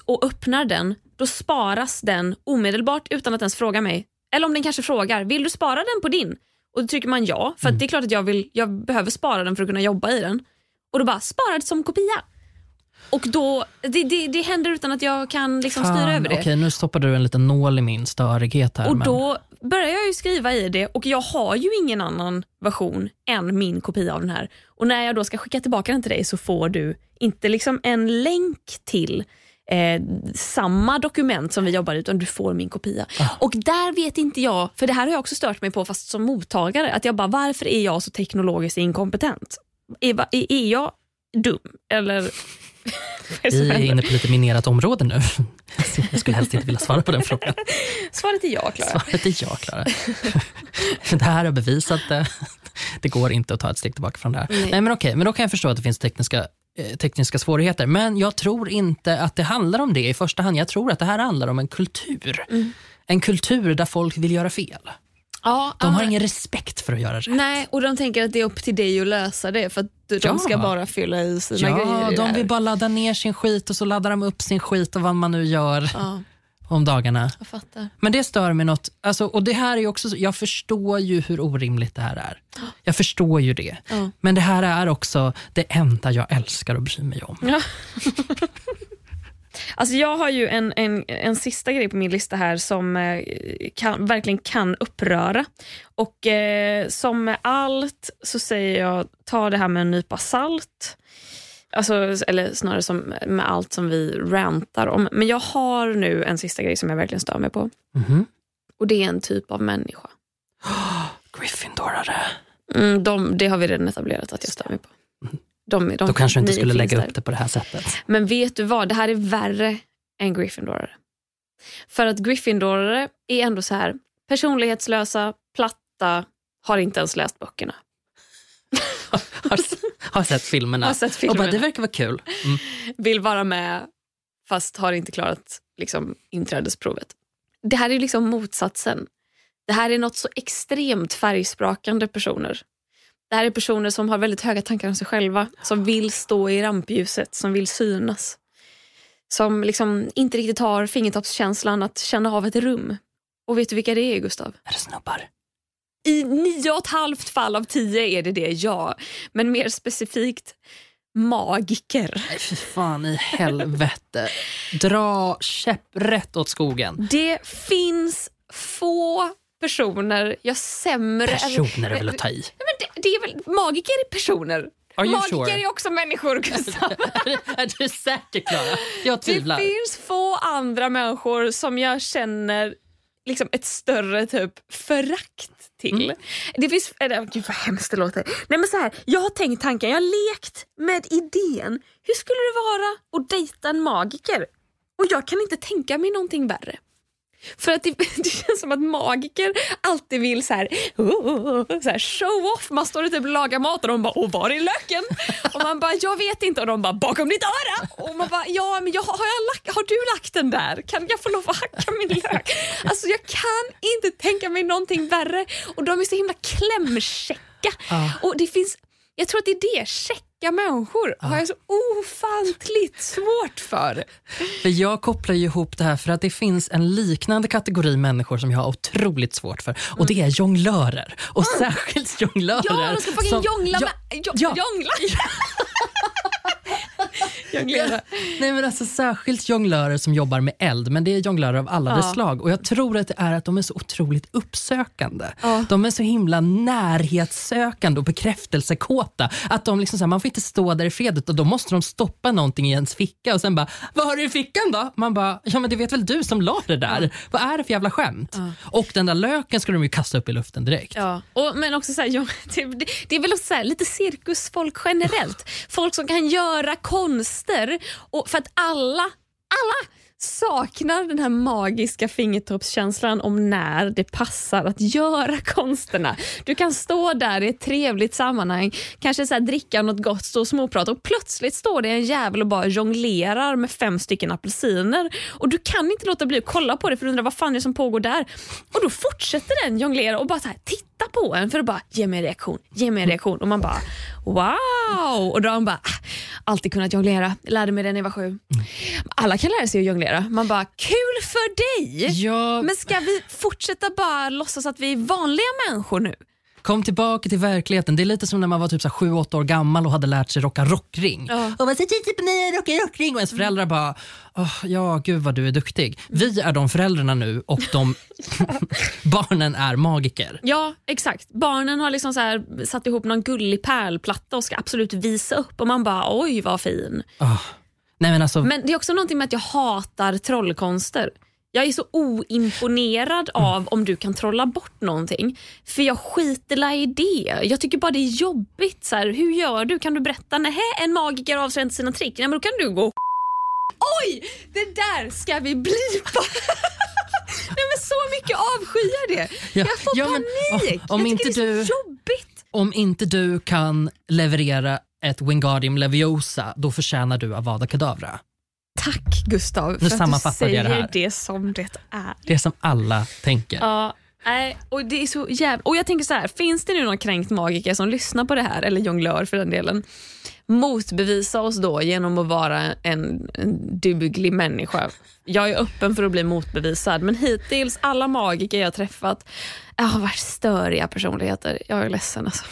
och öppnar den, då sparas den omedelbart utan att ens fråga mig. Eller om den kanske frågar, vill du spara den på din? Och då trycker man ja, för Mm. det är klart att jag, vill, jag behöver spara den för att kunna jobba i den. Och då bara, sparad som kopia. Och då, det, det, det händer utan att jag kan liksom styra över det. Okej, nu stoppar du en liten nål i min störighet här. Och men... då börjar jag ju skriva i det och jag har ju ingen annan version än min kopia av den här. Och när jag då ska skicka tillbaka den till dig så får du inte liksom en länk till eh, samma dokument som vi jobbar utan du får min kopia. Och där vet inte jag, för det här har jag också stört mig på fast som mottagare, att jag bara varför är jag så teknologiskt inkompetent? Är, är jag dum? Eller Vi är inne på lite minerat område nu. (laughs) Jag skulle helst inte vilja svara på den frågan. Svaret är ja, Klara. Svaret är ja, Klara. (laughs) Det här har bevisat det. Det går inte att ta ett steg tillbaka från det här. Nej. Nej. men okej, men då kan jag förstå att det finns tekniska, eh, tekniska svårigheter. Men jag tror inte att det handlar om det i första hand. Jag tror att det här handlar om en kultur. Mm. En kultur där folk vill göra fel. Ja, De har ja. ingen respekt för att göra rätt. Nej, och de tänker att det är upp till dig att lösa det för att de Ja. ska bara fylla i sina Ja, grejer det de vill bara ladda ner sin skit och så laddar de upp sin skit och vad man nu gör Ja, om dagarna. jag fattar. Men det stör mig något. Alltså, och det här är också, så- jag förstår ju hur orimligt det här är. Jag förstår ju det. Ja. Men det här är också det enda jag älskar att bry mig om. (laughs) Alltså jag har ju en, en, en sista grej på min lista här som eh, kan, verkligen kan uppröra. Och eh, som med allt så säger jag, ta det här med en nypa salt. Alltså, eller snarare som med allt som vi rantar om. Men jag har nu en sista grej som jag verkligen stör mig på. Mhm. Och det är en typ av människa. (gasps) Gryffindorare. Mm, de, det har vi redan etablerat att jag stör mig på. De, de, Då kanske du inte skulle lägga där. upp det på det här sättet. Men vet du vad, det här är värre än Gryffindorare. För att Gryffindorare är ändå så här personlighetslösa, platta, har inte ens läst böckerna. (laughs) Har, har sett filmerna. Har sett Och filmerna. bara, det verkar vara kul. Mm. Vill vara med fast har inte klarat liksom, inträdesprovet. Det här är liksom motsatsen. Det här är något så extremt färgsprakande personer. Det här är personer som har väldigt höga tankar om sig själva, som vill stå i rampljuset, som vill synas. Som liksom inte riktigt har fingertoppskänslan att känna av ett rum. Och vet du vilka det är, Gustav? Är det snubbar? I nio och ett halvt fall av tio är det det, ja. Men mer specifikt magiker. Nej, fy fan i helvete. Dra käpprätt åt skogen. Det finns få personer jag sämre... Personer är väl att ta i. Men det, det är väl, magiker är personer. Magiker sure? är också människor, (laughs) Gustav. är du säker Klara? Jag Det tvivlar. finns få andra människor som jag känner liksom ett större typ förakt till. Mm. Det finns, eller, gud vad hemskt det låter. Nej, men så här, jag har tänkt tanken, jag har lekt med idén. Hur skulle det vara att dejta en magiker? Och jag kan inte tänka mig någonting värre. För att det, (laughs) det känns som att magiker alltid vill så här, så här show off. Man står och typ lagar mat och de bara “och var är löken?” och man bara “jag vet inte” och de bara “bakom ditt öra” och man bara “ja men jag, har, jag lagt, har du lagt den där? Kan jag få lov att hacka min lök?” Alltså jag kan inte tänka mig någonting värre och de är så himla klämkäcka. Ah. Och det finns, jag tror att det är det, käcka människor har jag så ofantligt svårt för. För jag kopplar ju ihop det här för att det finns en liknande kategori människor som jag har otroligt svårt för och det är jonglörer. Och särskilt jonglörer. Mm. Ja, de ska fucking som- jongla Ja, med... Ja. Jongla! (laughs) Jonglera. (laughs) Nej men alltså Särskilt jonglörer som jobbar med eld, men det är jonglörer av alla Ja. dess slag. Och Jag tror att det är att de är så otroligt uppsökande. Ja. De är så himla närhetssökande och bekräftelsekåta. Att de liksom så här, man får inte stå där i fred utan då måste de stoppa någonting i ens ficka och sen bara “Vad har du i fickan då?” Man bara “Ja men det vet väl du som la det där. Vad är det för jävla skämt?” Och den där löken skulle de ju kasta upp i luften direkt. Ja. Och, men också så här, (laughs) det, det- är väl också så här, lite cirkusfolk generellt. Folk som kan göra konster. Och för att alla, alla saknar den här magiska fingertoppskänslan om när det passar att göra (laughs) konsterna. Du kan stå där i ett trevligt sammanhang, kanske så dricka något gott, stå och småprata och plötsligt står det en jävel och bara jonglerar med fem stycken apelsiner och du kan inte låta bli att kolla på det för du undrar vad fan är det som pågår där. Och då fortsätter den jonglera och bara så här, titta på en för att bara ge mig en reaktion, ge mig en reaktion och man bara wow och då har han bara "Ah, alltid kunnat jonglera, lärde mig det när jag var sju. Alla kan lära sig att jonglera. Man bara kul för dig! Ja, Men ska vi fortsätta bara låtsas att vi är vanliga människor nu? Kom tillbaka till verkligheten. Det är lite som när man var typ 7-8 år gammal och hade lärt sig rocka rockring. Ja. Och man säger mig, jag rockar rockring. Och ens föräldrar bara, "Åh, ja gud vad du är duktig. Vi är de föräldrarna nu och de (laughs) barnen är magiker. Ja, exakt. Barnen har liksom så här satt ihop någon gullig pärlplatta och ska absolut visa upp och man bara oj vad fin. Ah. Nej men alltså, Men det är också någonting med att jag hatar trollkonster. Jag är så oimponerad av om du kan trolla bort någonting. För jag skiter i det. Jag tycker bara det är jobbigt. Så här, hur gör du? Kan du berätta? Nej, en magiker avslöjar inte sina trick. Nej, men då kan du gå (laughs) Oj! Det där ska vi blipa! (laughs) Nej men så mycket avskyr det. Ja, Jag får ja, men, panik. om jag inte det är du- så jobbigt. om inte du kan leverera ett Wingardium Leviosa, då förtjänar du Avada Kedavra. Tack Gustav för att du säger det här. det som det är. Det som alla tänker. Ja, nej, och det är så jävla... Och jag tänker så här, finns det nu någon kränkt magiker som lyssnar på det här, eller jonglör för den delen, motbevisa oss då genom att vara en, en duglig människa. Jag är öppen för att bli motbevisad, men hittills alla magiker jag träffat har varit störiga personligheter. Jag är ledsen alltså.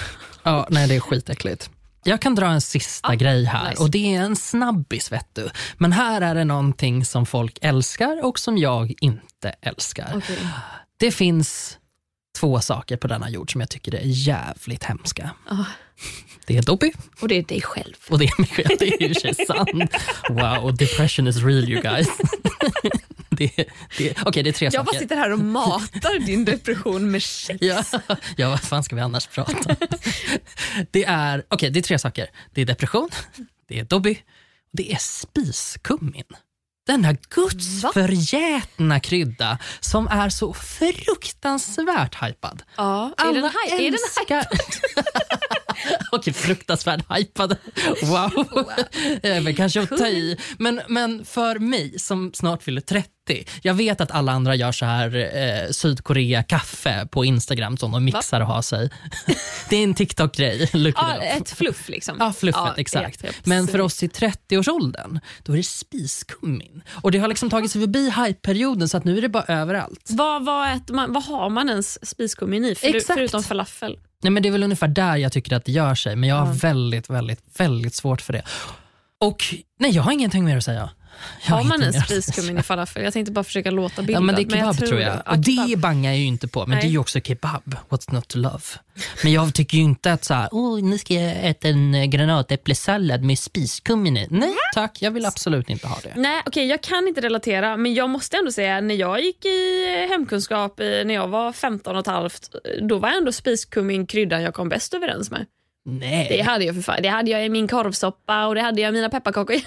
Ja, nej, det är skitäckligt. Jag kan dra en sista grej här nice. och det är en snabbis vet du. Men här är det någonting som folk älskar och som jag inte älskar. Det finns två saker på denna jord som jag tycker är jävligt hemska. Ja. Det är Dobby Och det är dig själv. och det är mig själv. Det är ju (laughs) sant. Wow, depression is real you guys. (laughs) det, det, Okej, det är tre Jag bara saker. sitter här och matar din depression med sex. Ja, ja, vad fan ska vi annars prata om? Det är, okay, det är tre saker. Det är depression, det är Dobby och det är spiskummin. Denna gudsförgätna krydda som är så fruktansvärt hypad. Ja, är den, hy- är den älskar... (laughs) (laughs) Okej, fruktansvärt hypad. Wow. Eh, men kanske att ta i. Men, men för mig som snart fyller 30, jag vet att alla andra gör så här eh, Sydkorea-kaffe på Instagram som de mixar och har sig. (laughs) det är en TikTok-grej. Ja, ett fluff liksom. Ja, fluffet, Ja, exakt. japp, Men för oss i 30-årsåldern, då är det spiskummin. Och det har liksom tagit sig förbi hype-perioden så att nu är det bara överallt. Vad, vad, äter man, vad har man ens spiskummin i för, förutom falafel? Nej, men det är väl ungefär där jag tycker att det gör sig, men jag har Ja. väldigt, väldigt, väldigt svårt för det. Och nej, jag har ingenting mer att säga. Jag Har man en spiskummin i falafel? Jag tänkte bara försöka låta bildad. Ja, men det är kebab jag tror jag. Ja, och det bangar jag ju inte på, men Nej. det är ju också kebab. What's not to love? Men jag tycker ju inte att så här, oh, nu ska jag äta en eh, granatäpplesallad med spiskummin i. Nej tack, jag vill absolut inte ha det. Nej, okej, jag kan inte relatera, men jag måste ändå säga när jag gick i hemkunskap i, när jag var 15 och ett halvt, då var ändå spiskummin kryddan jag kom bäst överens med. Nej. Det hade jag för fan. Det hade jag i min korvsoppa och det hade jag i mina pepparkakor. (laughs)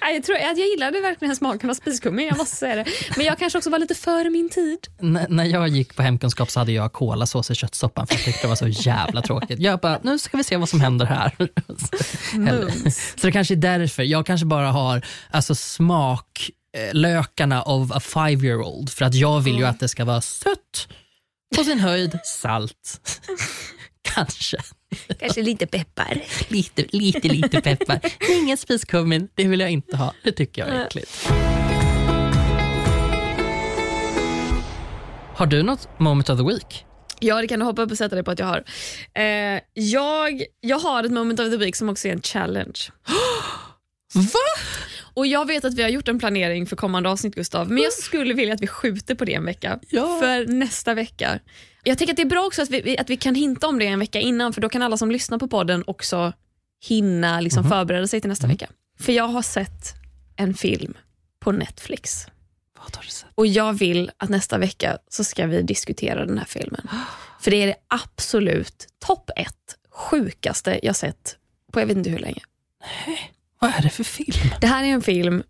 Jag tror att jag gillade verkligen smaken av spiskummin, jag måste säga det. Men jag kanske också var lite före min tid. N- när jag gick på hemkunskap så hade jag kolasås i köttsoppan för jag tyckte det var så jävla tråkigt. Jag bara, nu ska vi se vad som händer här. (laughs) Så det kanske är därför. Jag kanske bara har alltså, smak eh, lökarna of a five year old för att jag vill ju att det ska vara sött, på sin höjd salt. (laughs) kanske Kanske lite peppar. lite, lite, lite peppar. Ingen spiskummin, det vill jag inte ha. Det tycker jag är äckligt. Har du något moment of the week? Ja, det kan du hoppa upp och sätta dig på att jag har. Eh, jag, jag har ett moment of the week som också är en challenge. (gasps) Va? Och Jag vet att vi har gjort en planering för kommande avsnitt Gustav, men jag skulle vilja att vi skjuter på det en vecka. Ja. För nästa vecka. Jag tänker att det är bra också att vi, att vi kan hinta om det en vecka innan för då kan alla som lyssnar på podden också hinna liksom förbereda sig till nästa vecka. För jag har sett en film på Netflix Vad har du sett? och jag vill att nästa vecka så ska vi diskutera den här filmen. (gasps) För det är det absolut topp ett sjukaste jag sett på jag vet inte hur länge. Vad är det för film? Det här är en film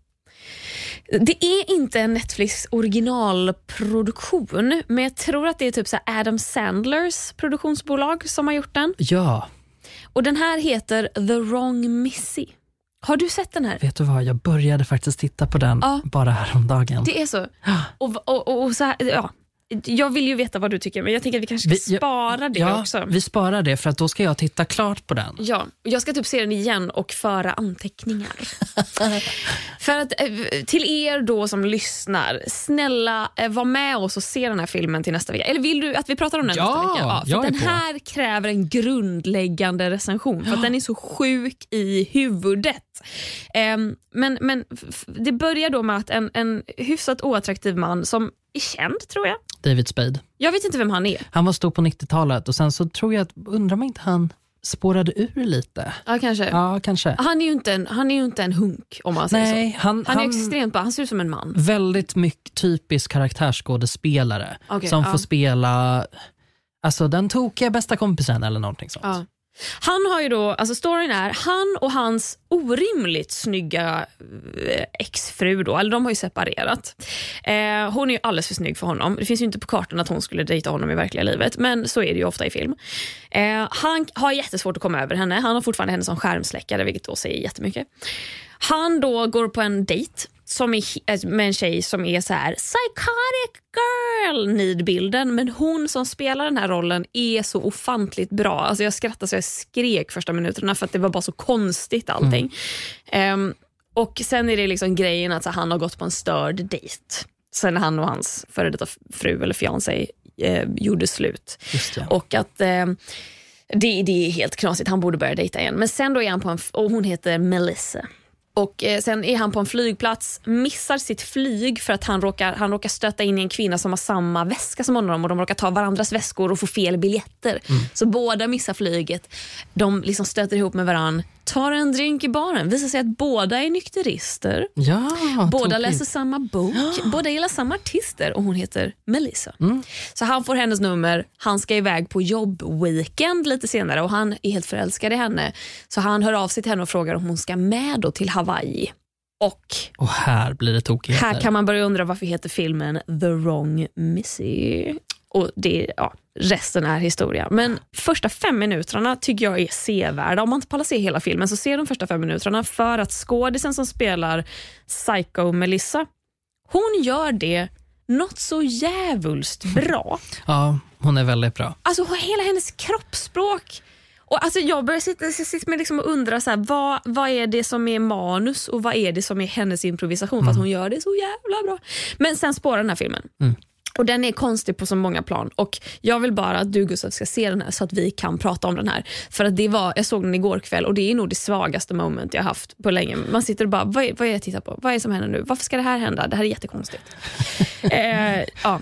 det är inte en Netflix originalproduktion, men jag tror att det är typ så Adam Sandlers produktionsbolag som har gjort den. Ja, Och Den här heter The Wrong Missy. Har du sett den här? vet du vad? Jag började faktiskt titta på den Ja. bara häromdagen. Det är så. Och, och, och, och så här, ja. Jag vill ju veta vad du tycker, men jag tänker att vi kanske ska Vi- ja, spara det ja, också. Vi sparar det för att då ska jag titta klart på den. Ja, jag ska typ se den igen och föra anteckningar. (laughs) För att eh, till er då som lyssnar, snälla eh, var med oss och se den här filmen till nästa vecka. Eller vill du att vi pratar om den Ja, nästa vecka? jag för den på. här kräver en grundläggande recension för att den är så sjuk i huvudet. Ehm, men men det börjar då med att en, en hyfsat oattraktiv man som är känd tror jag. David Spade. Jag vet inte vem han är. Han var stor på 90-talet och sen så tror jag att, undrar om inte han spårade ur lite. Ja, kanske. Ja, kanske. Han, är ju inte en, han är ju inte en hunk om man säger så. Nej, han, Han är han extremt bra, han ser ut som en man. väldigt mycket typisk karaktärsskådespelare Okej, som ja. får spela alltså, den tokiga bästa kompisen eller någonting sånt. Ja. Han har ju då, alltså storyn är, han och hans orimligt snygga eh, exfru, då, eller de har ju separerat. Eh, hon är ju alldeles för snygg för honom. Det finns ju inte på kartan att hon skulle dejta honom i verkliga livet, men så är det ju ofta i film. Eh, han har jättesvårt att komma över henne. Han har fortfarande henne som skärmsläckare, vilket då säger jättemycket. Han då går på en dejt som är, eh, med en tjej som är så här psychotic girl nidbilden men hon som spelar den här rollen är så ofantligt bra. Alltså jag skrattade så jag skrek första minuterna för att det var bara så konstigt allting. Ehm, och sen är det liksom grejen att så, han har gått på en störd dejt. Sen han och hans före detta fru eller fiancé eh, gjorde slut. Och att eh, det, det är helt knasigt, han borde börja dejta igen. Men sen då är han på en, och hon heter Melissa. Och eh, Sen är han på en flygplats, missar sitt flyg för att han råkar, han råkar stöta in i en kvinna som har samma väska som honom och de råkar ta varandras väskor och få fel biljetter. Så båda missar flyget. De liksom stöter ihop med varann, tar en drink i baren, visar sig att båda är nykterister. Ja, Båda tokigt. läser samma bok, (gasps) båda gillar samma artister och hon heter Melissa. Mm. Så han får hennes nummer, han ska iväg på jobbweekend lite senare och han är helt förälskad i henne. Så han hör av sig till henne och frågar om hon ska med då till Hawaii. Och Och här blir det tokigheter. här kan man börja undra varför heter filmen The Wrong Missy? Och det, ja, resten är historia. Men första fem minuterna tycker jag är sevärda. Om man inte pallar se hela filmen så se de första fem minuterna för att skådisen som spelar Psycho Melissa, hon gör det något så jävulst bra. (laughs) Ja, hon är väldigt bra. Alltså hela hennes kroppsspråk. Och alltså jag börjar sitta, sitta med liksom och undra så här, vad, vad är det som är manus och vad är det som är hennes improvisation för att hon gör det så jävla bra. Men sen spårar den här filmen. Mm. Och Den är konstig på så många plan. Och Jag vill bara att du Gustav ska se den här så att vi kan prata om den här. För att det var, Jag såg den igår kväll och det är nog det svagaste moment jag haft på länge. Man sitter och bara, vad är, vad är jag tittar på? Vad är det som händer nu? Varför ska det här hända? Det här är jättekonstigt. (laughs) eh, ja.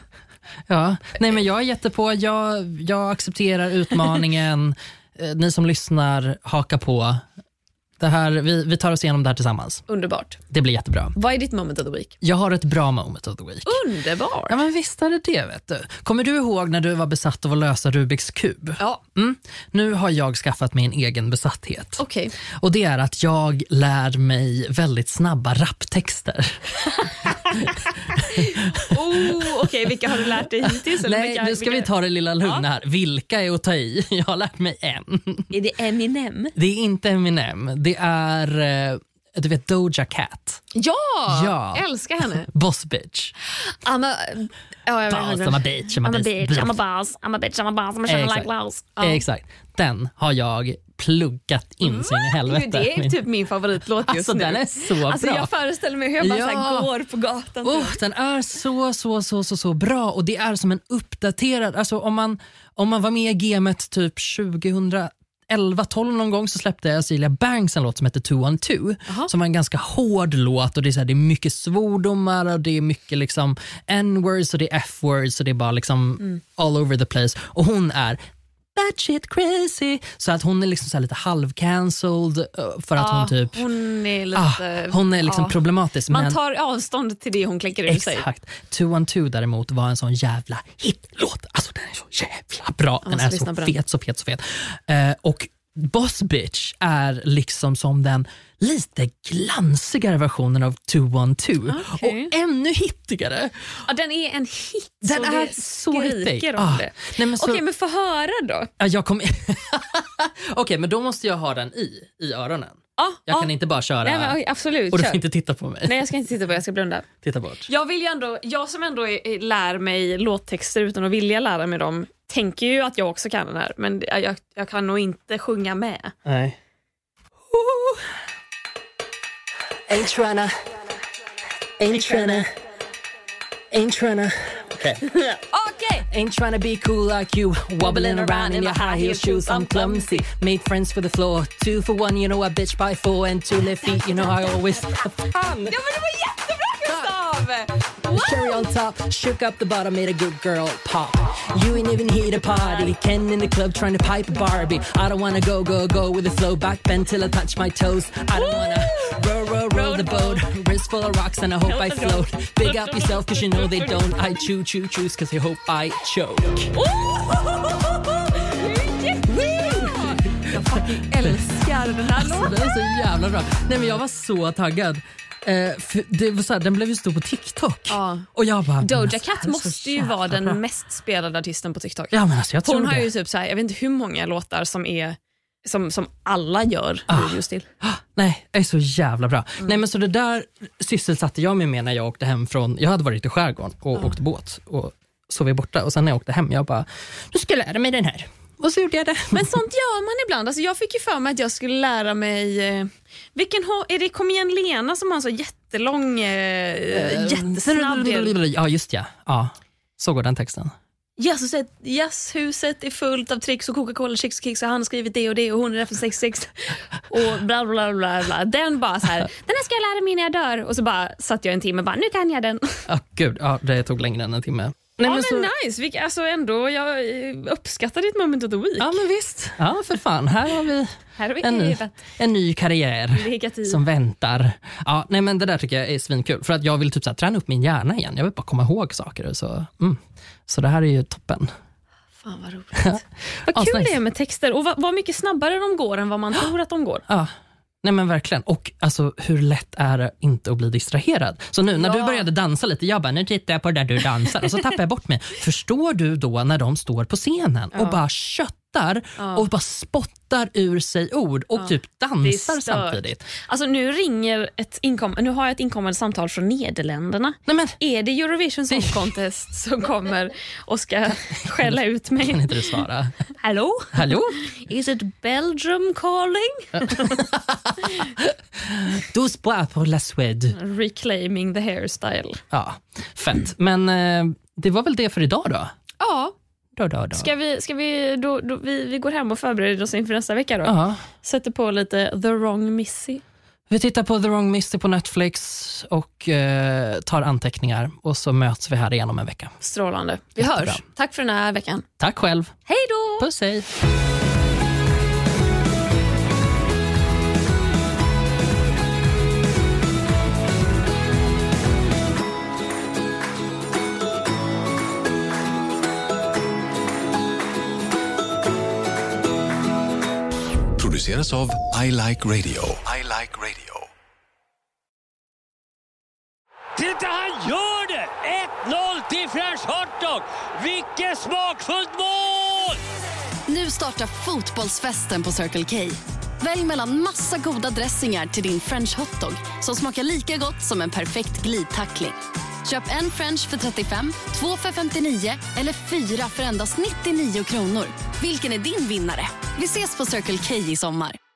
Ja, nej men jag är jättepå. Jag, jag accepterar utmaningen. Eh, Ni som lyssnar, haka på. Det här, vi, vi tar oss igenom det här tillsammans. Underbart. Det blir jättebra. Vad är ditt moment of the week? Jag har ett bra moment of the week. Underbart. Ja, men visst är det det. Vet du. Kommer du ihåg när du var besatt av att lösa Rubiks kub? Ja, Mm. Nu har jag skaffat mig en egen besatthet. okej. Och Det är att jag lär mig väldigt snabba rapptexter. (laughs) Oh, okej, vilka har du lärt dig hittills? Eller Nej, vilka, nu ska vilka... vi ta det lilla lugna här. Vilka är att ta i? (laughs) Jag har lärt mig en. Är det Eminem? Det är inte Eminem. Det är eh, du vet Doja Cat. Ja! Ja. Älskar henne. (laughs) Boss bitch. I'm a, ja, jag Boss. I'm a bitch. I'm a, I'm a bitch, bitch. I'm a boss, I'm a bitch, I'm a boss, I'm a shine like Exakt. glass. Ja. Exakt. Den har jag pluggat in så in i helvete. Det är typ min favoritlåt just Alltså, nu. den är så alltså, bra. Jag föreställer mig hur jag bara Ja. går på gatan. Oh, den är så, så, så, så, så bra och det är som en uppdaterad... Alltså om man, om man var med i gamet typ 2011 12 någon gång så släppte Azealia Banks en låt som heter 212 Jaha. som var en ganska hård låt och det är, så här, det är mycket svordomar och det är mycket liksom n-words och det är f-words och det är bara liksom Mm. all over the place och hon är that shit crazy så att hon är liksom så lite halv-cancelled eh, för att hon typ Hon är lite... ah, hon är liksom ja. problematisk. Man men, tar avstånd till det hon kläcker ur sig. Exakt. 212 däremot var en sån jävla hitlåt. Alltså den är så jävla bra. Den är så fet, så fet, så fet. Eh, och Boss Bitch är liksom som den lite glansigare versionen av 212 Okej. och ännu hittigare. Ja, den är en hit Den så är det så hittig. om Ah, det. nej, men så- Okej, men få höra då. Ja, jag kommer... (laughs) Okej, men då måste jag ha den i, i öronen. Ja, Jag ja. kan inte bara köra Nej, men, absolut, och du kör. får inte titta på mig. Nej, jag ska inte titta på jag ska blunda. Titta bort. Jag, vill ju ändå, jag som ändå är, är, lär mig låttexter utan att vilja lära mig dem tänker ju att jag också kan den här, men jag, jag, jag kan nog inte sjunga med. Nej. Ain't tryna, ain't tryna, ain't tryna. Okay. (laughs) okay. Ain't tryna be cool like you, wobbling around in your high heel shoes. I'm clumsy, made friends for the floor. Two for one, you know I bitch by four, and two left feet, you know I always. Fan. Ja, men det var jättebra Gustav! Cherry on top, shook up the bottom, made a good girl pop. You ain't even here to party. Ken in the club trying to pipe a Barbie. I don't wanna go, go, go with the flow back bend till I touch my toes. I don't wanna the boat. Wrist full of rocks and I hope I float. Big up yourself cause you know they don't. I chew, chew, choose cause I hope I choke. (laughs) Jag fucking älskar den här låten. Den är så jävla bra. Nej men jag var så taggad. Eh, det var så här, den blev ju stor på TikTok. Ja. Och jag bara, Doja alltså, Cat måste ju vara den mest spelade artisten på TikTok. Ja men alltså jag tror Hon har det. ju typ så här, jag vet inte hur många låtar som är som, som alla gör Ah. videos till. Nej, det är så jävla bra. Mm. Nej, men så det där sysselsatte jag mig med när jag åkte hem från, jag hade varit i skärgården och åkte båt och sov borta och sen när jag åkte hem, jag bara, nu ska jag lära mig den här. Och så gjorde jag det. (laughs) Men sånt gör man ibland. Alltså jag fick ju för mig att jag skulle lära mig... Eh, vilken är det Kom igen Lena som har en så jättelång, eh, jättesnabb del? Ja, just ja. ja. Så går den texten. Jazzhuset, jazzhuset är fullt av tricks och Coca-Cola, chicks och kicks och han har skrivit det och det och hon är där för 66 och bla bla bla bla. Den bara så här, den här ska jag lära mig när jag dör. Och så bara satt jag en timme och bara, nu kan jag den. Ja, gud, ja, det tog längre än en timme. Nej, ja men men så, nice, Vilka, alltså ändå, jag eh, uppskattar ditt moment of the week. ja, men visst. Ja, för fan. Här har vi Här har vi en ny, en ny karriär Legat i. som väntar. Ja, nej, men det där tycker jag är svinkul. För att jag vill typ så här, träna upp min hjärna igen. Jag vill bara komma ihåg saker. Så, mm. så det här är ju toppen. Fan vad roligt. (laughs) vad kul Asnice. det är med texter och vad, vad mycket snabbare de går än vad man tror att de går. Ja, nej men verkligen. Och alltså, hur lätt är det inte att bli distraherad? Så nu när du Ja. började dansa lite, jag bara, nu tittar jag på där du dansar och så tappar jag bort mig. (laughs) Förstår du då när de står på scenen och bara köttar och bara spottar ur sig ord och typ Det dansar samtidigt? Alltså nu ringer ett inkom nu har jag ett inkommande samtal från Nederländerna. Nej men, Är det Eurovision Song Contest (laughs) som kommer och ska skälla ut kan mig? inte du svara? Hallå? Hallå? Is it Belgium calling? (laughs) (laughs) Du spoir pour la Suède. Reclaiming the hairstyle. Ja, fett. Men eh, det var väl det för idag då? Ja, då, då, då. ska vi, ska vi, då, då, vi, vi går hem och förbereder oss inför nästa vecka då. Ja. Sätter på lite The Wrong Missy. Vi tittar på The Wrong Misty på Netflix och eh, tar anteckningar och så möts vi här igen om en vecka. Strålande. Vi Jättebra. hörs. Tack för den här veckan. Tack själv. Hej då! Puss hej. Produceras av I Like Radio. I like radio. Titta, han gör det! 1-0 till French Hotdog! Vilket smakfullt mål! Nu startar fotbollsfesten på Circle K. Välj mellan massa goda dressingar till din french hotdog som smakar lika gott som en perfekt glidtackling. Köp en french för 35, två för 59 eller fyra för endast 99 kronor. Vilken är din vinnare? Vi ses på Circle K i sommar.